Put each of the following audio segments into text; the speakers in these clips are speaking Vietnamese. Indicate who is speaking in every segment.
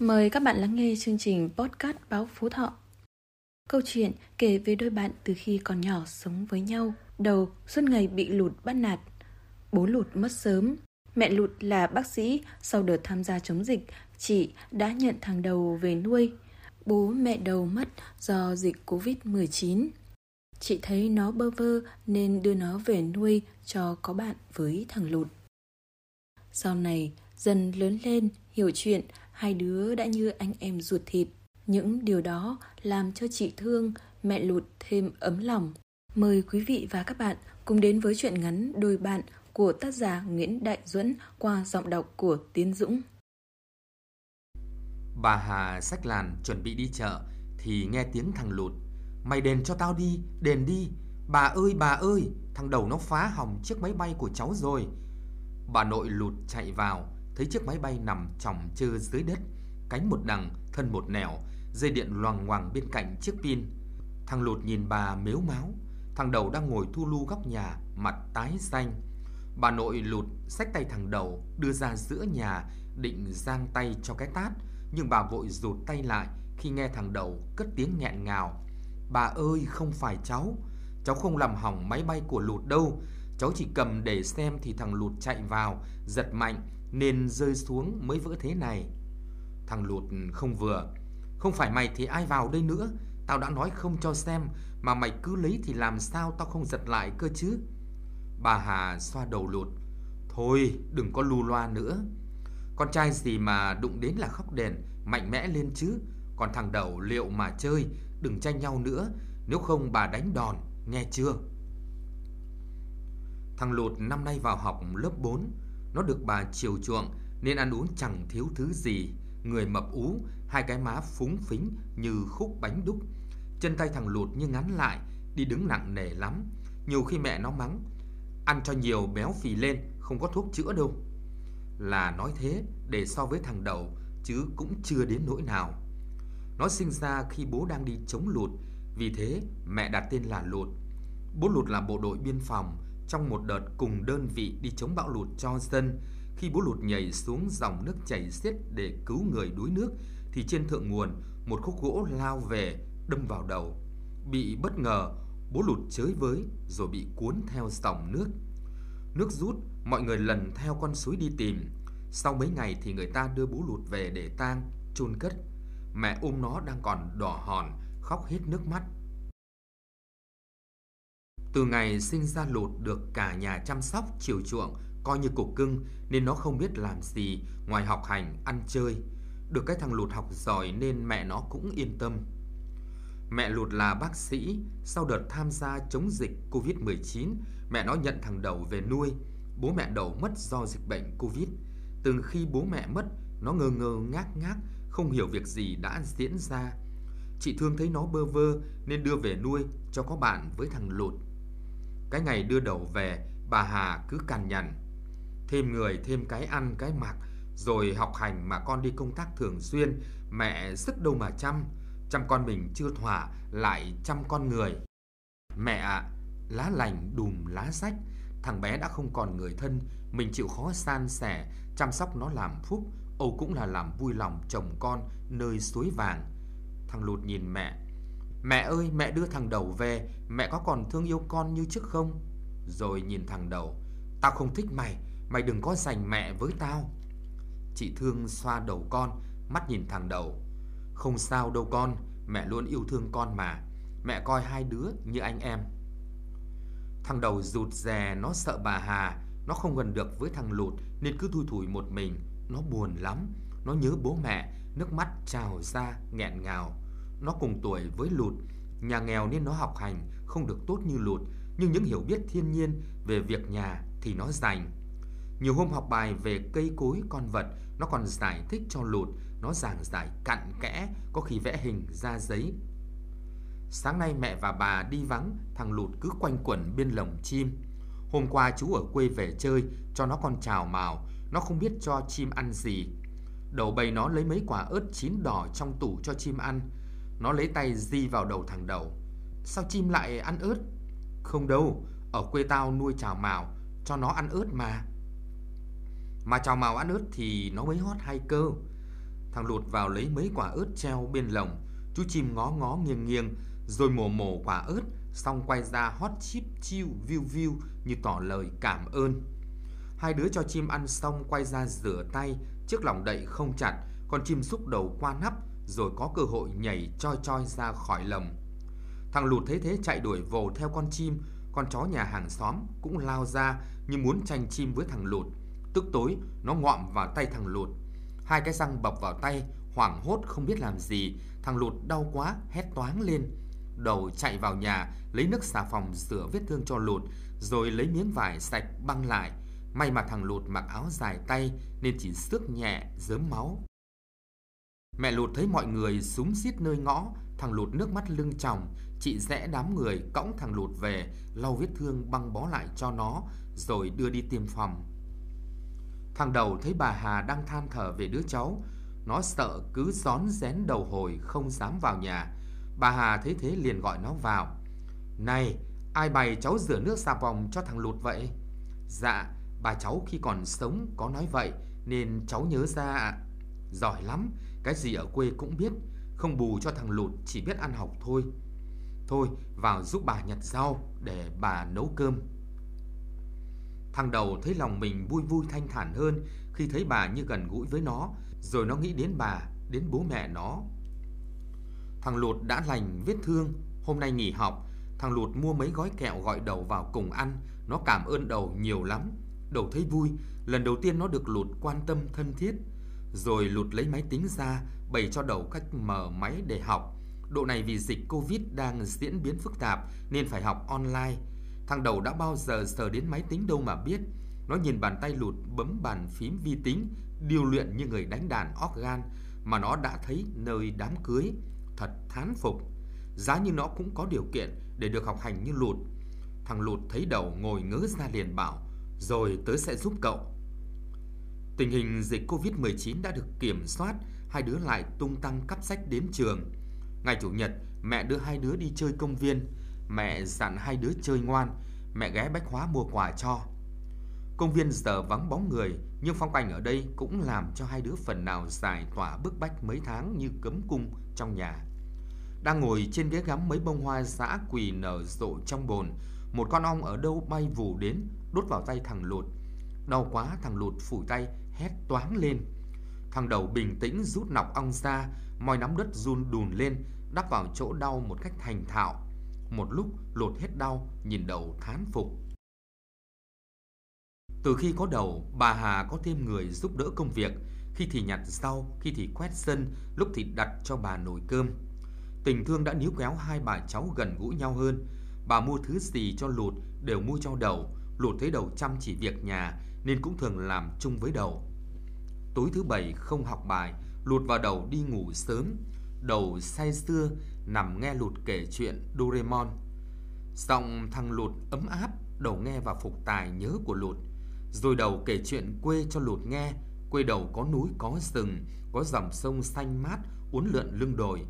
Speaker 1: Mời các bạn lắng nghe chương trình podcast Báo Phú Thọ. Câu chuyện kể về đôi bạn từ khi còn nhỏ sống với nhau, đầu suốt ngày bị lụt bắt nạt. Bố lụt mất sớm, mẹ lụt là bác sĩ, sau đợt tham gia chống dịch, chị đã nhận thằng đầu về nuôi. Bố mẹ đầu mất do dịch Covid-19. Chị thấy nó bơ vơ nên đưa nó về nuôi cho có bạn với thằng lụt. Sau này, dần lớn lên, hiểu chuyện, hai đứa đã như anh em ruột thịt. Những điều đó làm cho chị thương, mẹ lụt thêm ấm lòng. Mời quý vị và các bạn cùng đến với chuyện ngắn Đôi bạn của tác giả Nguyễn Đại Duẫn qua giọng đọc của Tiến Dũng.
Speaker 2: Bà Hà sách làn chuẩn bị đi chợ thì nghe tiếng thằng lụt. Mày đền cho tao đi, đền đi. Bà ơi, bà ơi, thằng đầu nó phá hỏng chiếc máy bay của cháu rồi. Bà nội lụt chạy vào, thấy chiếc máy bay nằm chỏng chơ dưới đất, cánh một đằng, thân một nẻo, dây điện loằng ngoằng bên cạnh chiếc pin. Thằng lụt nhìn bà mếu máu, thằng đầu đang ngồi thu lu góc nhà, mặt tái xanh. Bà nội lụt xách tay thằng đầu đưa ra giữa nhà định giang tay cho cái tát, nhưng bà vội rụt tay lại khi nghe thằng đầu cất tiếng nghẹn ngào. Bà ơi, không phải cháu, cháu không làm hỏng máy bay của lụt đâu, cháu chỉ cầm để xem thì thằng lụt chạy vào, giật mạnh nên rơi xuống mới vỡ thế này. Thằng lụt không vừa, không phải mày thì ai vào đây nữa, tao đã nói không cho xem mà mày cứ lấy thì làm sao tao không giật lại cơ chứ. Bà Hà xoa đầu lụt, thôi đừng có lù loa nữa. Con trai gì mà đụng đến là khóc đèn, mạnh mẽ lên chứ. Còn thằng đầu liệu mà chơi, đừng tranh nhau nữa, nếu không bà đánh đòn, nghe chưa? Thằng Lụt năm nay vào học lớp 4, nó được bà chiều chuộng nên ăn uống chẳng thiếu thứ gì. Người mập ú, hai cái má phúng phính như khúc bánh đúc. Chân tay thằng Lụt như ngắn lại, đi đứng nặng nề lắm. Nhiều khi mẹ nó mắng, ăn cho nhiều béo phì lên, không có thuốc chữa đâu. Là nói thế để so với thằng đầu, chứ cũng chưa đến nỗi nào. Nó sinh ra khi bố đang đi chống lụt, vì thế mẹ đặt tên là Lụt. Bố Lụt là bộ đội biên phòng, trong một đợt cùng đơn vị đi chống bão lụt cho dân. Khi bố lụt nhảy xuống dòng nước chảy xiết để cứu người đuối nước, thì trên thượng nguồn, một khúc gỗ lao về, đâm vào đầu. Bị bất ngờ, bố lụt chới với, rồi bị cuốn theo dòng nước. Nước rút, mọi người lần theo con suối đi tìm. Sau mấy ngày thì người ta đưa bố lụt về để tang, chôn cất. Mẹ ôm nó đang còn đỏ hòn, khóc hết nước mắt. Từ ngày sinh ra lụt được cả nhà chăm sóc, chiều chuộng, coi như cục cưng nên nó không biết làm gì ngoài học hành, ăn chơi. Được cái thằng lụt học giỏi nên mẹ nó cũng yên tâm. Mẹ lụt là bác sĩ, sau đợt tham gia chống dịch Covid-19, mẹ nó nhận thằng đầu về nuôi. Bố mẹ đầu mất do dịch bệnh Covid. Từ khi bố mẹ mất, nó ngơ ngơ ngác ngác, không hiểu việc gì đã diễn ra. Chị thương thấy nó bơ vơ nên đưa về nuôi cho có bạn với thằng lụt. Cái ngày đưa đầu về, bà Hà cứ cằn nhằn. Thêm người, thêm cái ăn, cái mặc, rồi học hành mà con đi công tác thường xuyên, mẹ sức đâu mà chăm. Chăm con mình chưa thỏa, lại chăm con người. Mẹ ạ, lá lành đùm lá rách, thằng bé đã không còn người thân, mình chịu khó san sẻ, chăm sóc nó làm phúc, Âu cũng là làm vui lòng chồng con nơi suối vàng. Thằng lụt nhìn mẹ, Mẹ ơi, mẹ đưa thằng đầu về, Mẹ có còn thương yêu con như trước không? Rồi nhìn thằng đầu, Tao không thích mày Mày đừng có giành mẹ với tao. Chị thương xoa đầu con, Mắt nhìn thằng đầu. Không sao đâu con, Mẹ luôn yêu thương con mà. Mẹ coi hai đứa như anh em. Thằng đầu rụt rè, Nó sợ bà Hà. Nó không gần được với thằng lụt, Nên cứ thui thủi một mình. Nó buồn lắm, Nó nhớ bố mẹ, Nước mắt trào ra nghẹn ngào nó cùng tuổi với Lụt, nhà nghèo nên nó học hành không được tốt như Lụt, nhưng những hiểu biết thiên nhiên về việc nhà thì nó dành. Nhiều hôm học bài về cây cối con vật, nó còn giải thích cho Lụt, nó giảng giải cặn kẽ, có khi vẽ hình ra giấy. Sáng nay mẹ và bà đi vắng, thằng Lụt cứ quanh quẩn bên lồng chim. Hôm qua chú ở quê về chơi, cho nó con chào mào, nó không biết cho chim ăn gì. Đầu bầy nó lấy mấy quả ớt chín đỏ trong tủ cho chim ăn, nó lấy tay di vào đầu thằng đầu Sao chim lại ăn ớt Không đâu Ở quê tao nuôi chào mào Cho nó ăn ớt mà Mà chào mào ăn ớt thì nó mới hót hay cơ Thằng Lụt vào lấy mấy quả ớt treo bên lồng. Chú chim ngó ngó nghiêng nghiêng, rồi mổ mổ quả ớt, xong quay ra hót chip chiu view view như tỏ lời cảm ơn. Hai đứa cho chim ăn xong quay ra rửa tay, chiếc lòng đậy không chặt, con chim xúc đầu qua nắp rồi có cơ hội nhảy choi choi ra khỏi lồng. Thằng Lụt thấy thế chạy đuổi vồ theo con chim, con chó nhà hàng xóm cũng lao ra như muốn tranh chim với thằng Lụt. Tức tối, nó ngoạm vào tay thằng Lụt. Hai cái răng bập vào tay, hoảng hốt không biết làm gì, thằng Lụt đau quá, hét toáng lên. Đầu chạy vào nhà, lấy nước xà phòng rửa vết thương cho Lụt, rồi lấy miếng vải sạch băng lại. May mà thằng Lụt mặc áo dài tay nên chỉ xước nhẹ, dớm máu. Mẹ Lụt thấy mọi người súng xít nơi ngõ, thằng Lụt nước mắt lưng tròng, chị rẽ đám người cõng thằng Lụt về, lau vết thương băng bó lại cho nó, rồi đưa đi tiêm phòng. Thằng đầu thấy bà Hà đang than thở về đứa cháu, nó sợ cứ gión rén đầu hồi không dám vào nhà. Bà Hà thấy thế liền gọi nó vào. Này, ai bày cháu rửa nước xà phòng cho thằng Lụt vậy? Dạ, bà cháu khi còn sống có nói vậy nên cháu nhớ ra ạ. Giỏi lắm, cái gì ở quê cũng biết, không bù cho thằng Lụt chỉ biết ăn học thôi. Thôi, vào giúp bà nhặt rau để bà nấu cơm. Thằng đầu thấy lòng mình vui vui thanh thản hơn khi thấy bà như gần gũi với nó, rồi nó nghĩ đến bà, đến bố mẹ nó. Thằng Lụt đã lành vết thương, hôm nay nghỉ học, thằng Lụt mua mấy gói kẹo gọi đầu vào cùng ăn, nó cảm ơn đầu nhiều lắm. Đầu thấy vui, lần đầu tiên nó được Lụt quan tâm thân thiết. Rồi Lụt lấy máy tính ra, bày cho đầu cách mở máy để học. Độ này vì dịch Covid đang diễn biến phức tạp nên phải học online. Thằng đầu đã bao giờ sờ đến máy tính đâu mà biết. Nó nhìn bàn tay lụt bấm bàn phím vi tính, điều luyện như người đánh đàn organ mà nó đã thấy nơi đám cưới. Thật thán phục. Giá như nó cũng có điều kiện để được học hành như lụt. Thằng lụt thấy đầu ngồi ngớ ra liền bảo, rồi tớ sẽ giúp cậu. Tình hình dịch Covid-19 đã được kiểm soát, hai đứa lại tung tăng cắp sách đến trường. Ngày Chủ nhật, mẹ đưa hai đứa đi chơi công viên. Mẹ dặn hai đứa chơi ngoan, mẹ ghé bách hóa mua quà cho. Công viên giờ vắng bóng người, nhưng phong cảnh ở đây cũng làm cho hai đứa phần nào giải tỏa bức bách mấy tháng như cấm cung trong nhà. Đang ngồi trên ghế gắm mấy bông hoa dã quỳ nở rộ trong bồn, một con ong ở đâu bay vù đến, đốt vào tay thằng lụt. Đau quá thằng lụt phủi tay, hét toáng lên. Thằng đầu bình tĩnh rút nọc ong ra, moi nắm đất run đùn lên, đắp vào chỗ đau một cách thành thạo. Một lúc lột hết đau, nhìn đầu thán phục. Từ khi có đầu, bà Hà có thêm người giúp đỡ công việc, khi thì nhặt rau, khi thì quét sân, lúc thì đặt cho bà nồi cơm. Tình thương đã níu kéo hai bà cháu gần gũi nhau hơn. Bà mua thứ gì cho lụt đều mua cho đầu, lụt thấy đầu chăm chỉ việc nhà nên cũng thường làm chung với đầu. Tối thứ bảy không học bài, lụt vào đầu đi ngủ sớm, đầu say sưa nằm nghe lụt kể chuyện Doraemon. Giọng thằng lụt ấm áp, đầu nghe và phục tài nhớ của lụt. Rồi đầu kể chuyện quê cho lụt nghe, quê đầu có núi có rừng, có dòng sông xanh mát uốn lượn lưng đồi.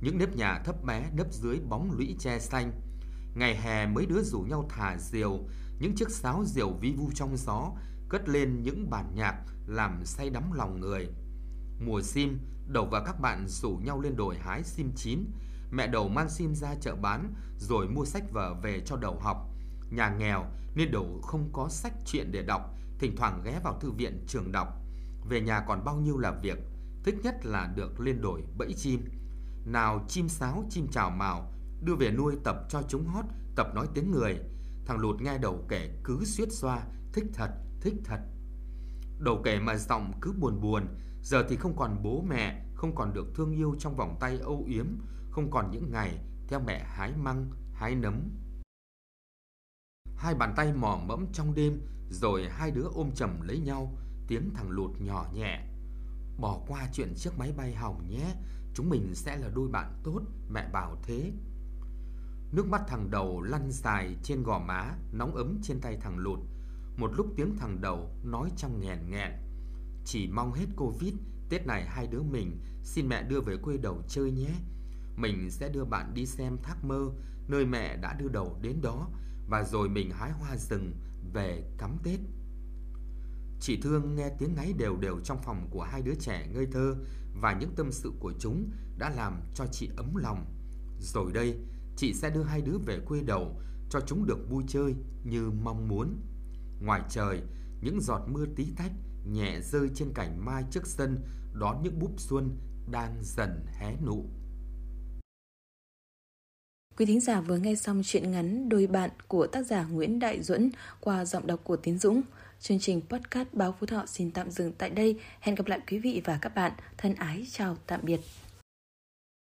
Speaker 2: Những nếp nhà thấp bé nấp dưới bóng lũy tre xanh. Ngày hè mấy đứa rủ nhau thả diều, những chiếc sáo diều vi vu trong gió, cất lên những bản nhạc làm say đắm lòng người. Mùa sim, đầu và các bạn rủ nhau lên đồi hái sim chín. Mẹ đầu mang sim ra chợ bán rồi mua sách vở về cho đầu học. Nhà nghèo nên đầu không có sách truyện để đọc, thỉnh thoảng ghé vào thư viện trường đọc. Về nhà còn bao nhiêu là việc, thích nhất là được lên đồi bẫy chim. Nào chim sáo, chim chào mào, đưa về nuôi tập cho chúng hót, tập nói tiếng người. Thằng lụt nghe đầu kể cứ suýt xoa, thích thật, thích thật. Đầu kể mà giọng cứ buồn buồn, giờ thì không còn bố mẹ, không còn được thương yêu trong vòng tay âu yếm, không còn những ngày theo mẹ hái măng, hái nấm. Hai bàn tay mò mẫm trong đêm, rồi hai đứa ôm chầm lấy nhau, tiếng thằng lụt nhỏ nhẹ. Bỏ qua chuyện chiếc máy bay hỏng nhé, chúng mình sẽ là đôi bạn tốt, mẹ bảo thế. Nước mắt thằng đầu lăn dài trên gò má, nóng ấm trên tay thằng lụt. Một lúc tiếng thằng đầu nói trong nghẹn nghẹn. Chỉ mong hết Covid, Tết này hai đứa mình xin mẹ đưa về quê đầu chơi nhé. Mình sẽ đưa bạn đi xem thác mơ, nơi mẹ đã đưa đầu đến đó, và rồi mình hái hoa rừng về cắm Tết. Chị Thương nghe tiếng ngáy đều đều trong phòng của hai đứa trẻ ngây thơ và những tâm sự của chúng đã làm cho chị ấm lòng. Rồi đây, chị sẽ đưa hai đứa về quê đầu cho chúng được vui chơi như mong muốn. Ngoài trời, những giọt mưa tí tách nhẹ rơi trên cành mai trước sân đón những búp xuân đang dần hé nụ.
Speaker 1: Quý thính giả vừa nghe xong chuyện ngắn Đôi bạn của tác giả Nguyễn Đại Duẫn qua giọng đọc của Tiến Dũng. Chương trình podcast Báo Phú Thọ xin tạm dừng tại đây. Hẹn gặp lại quý vị và các bạn. Thân ái chào tạm biệt.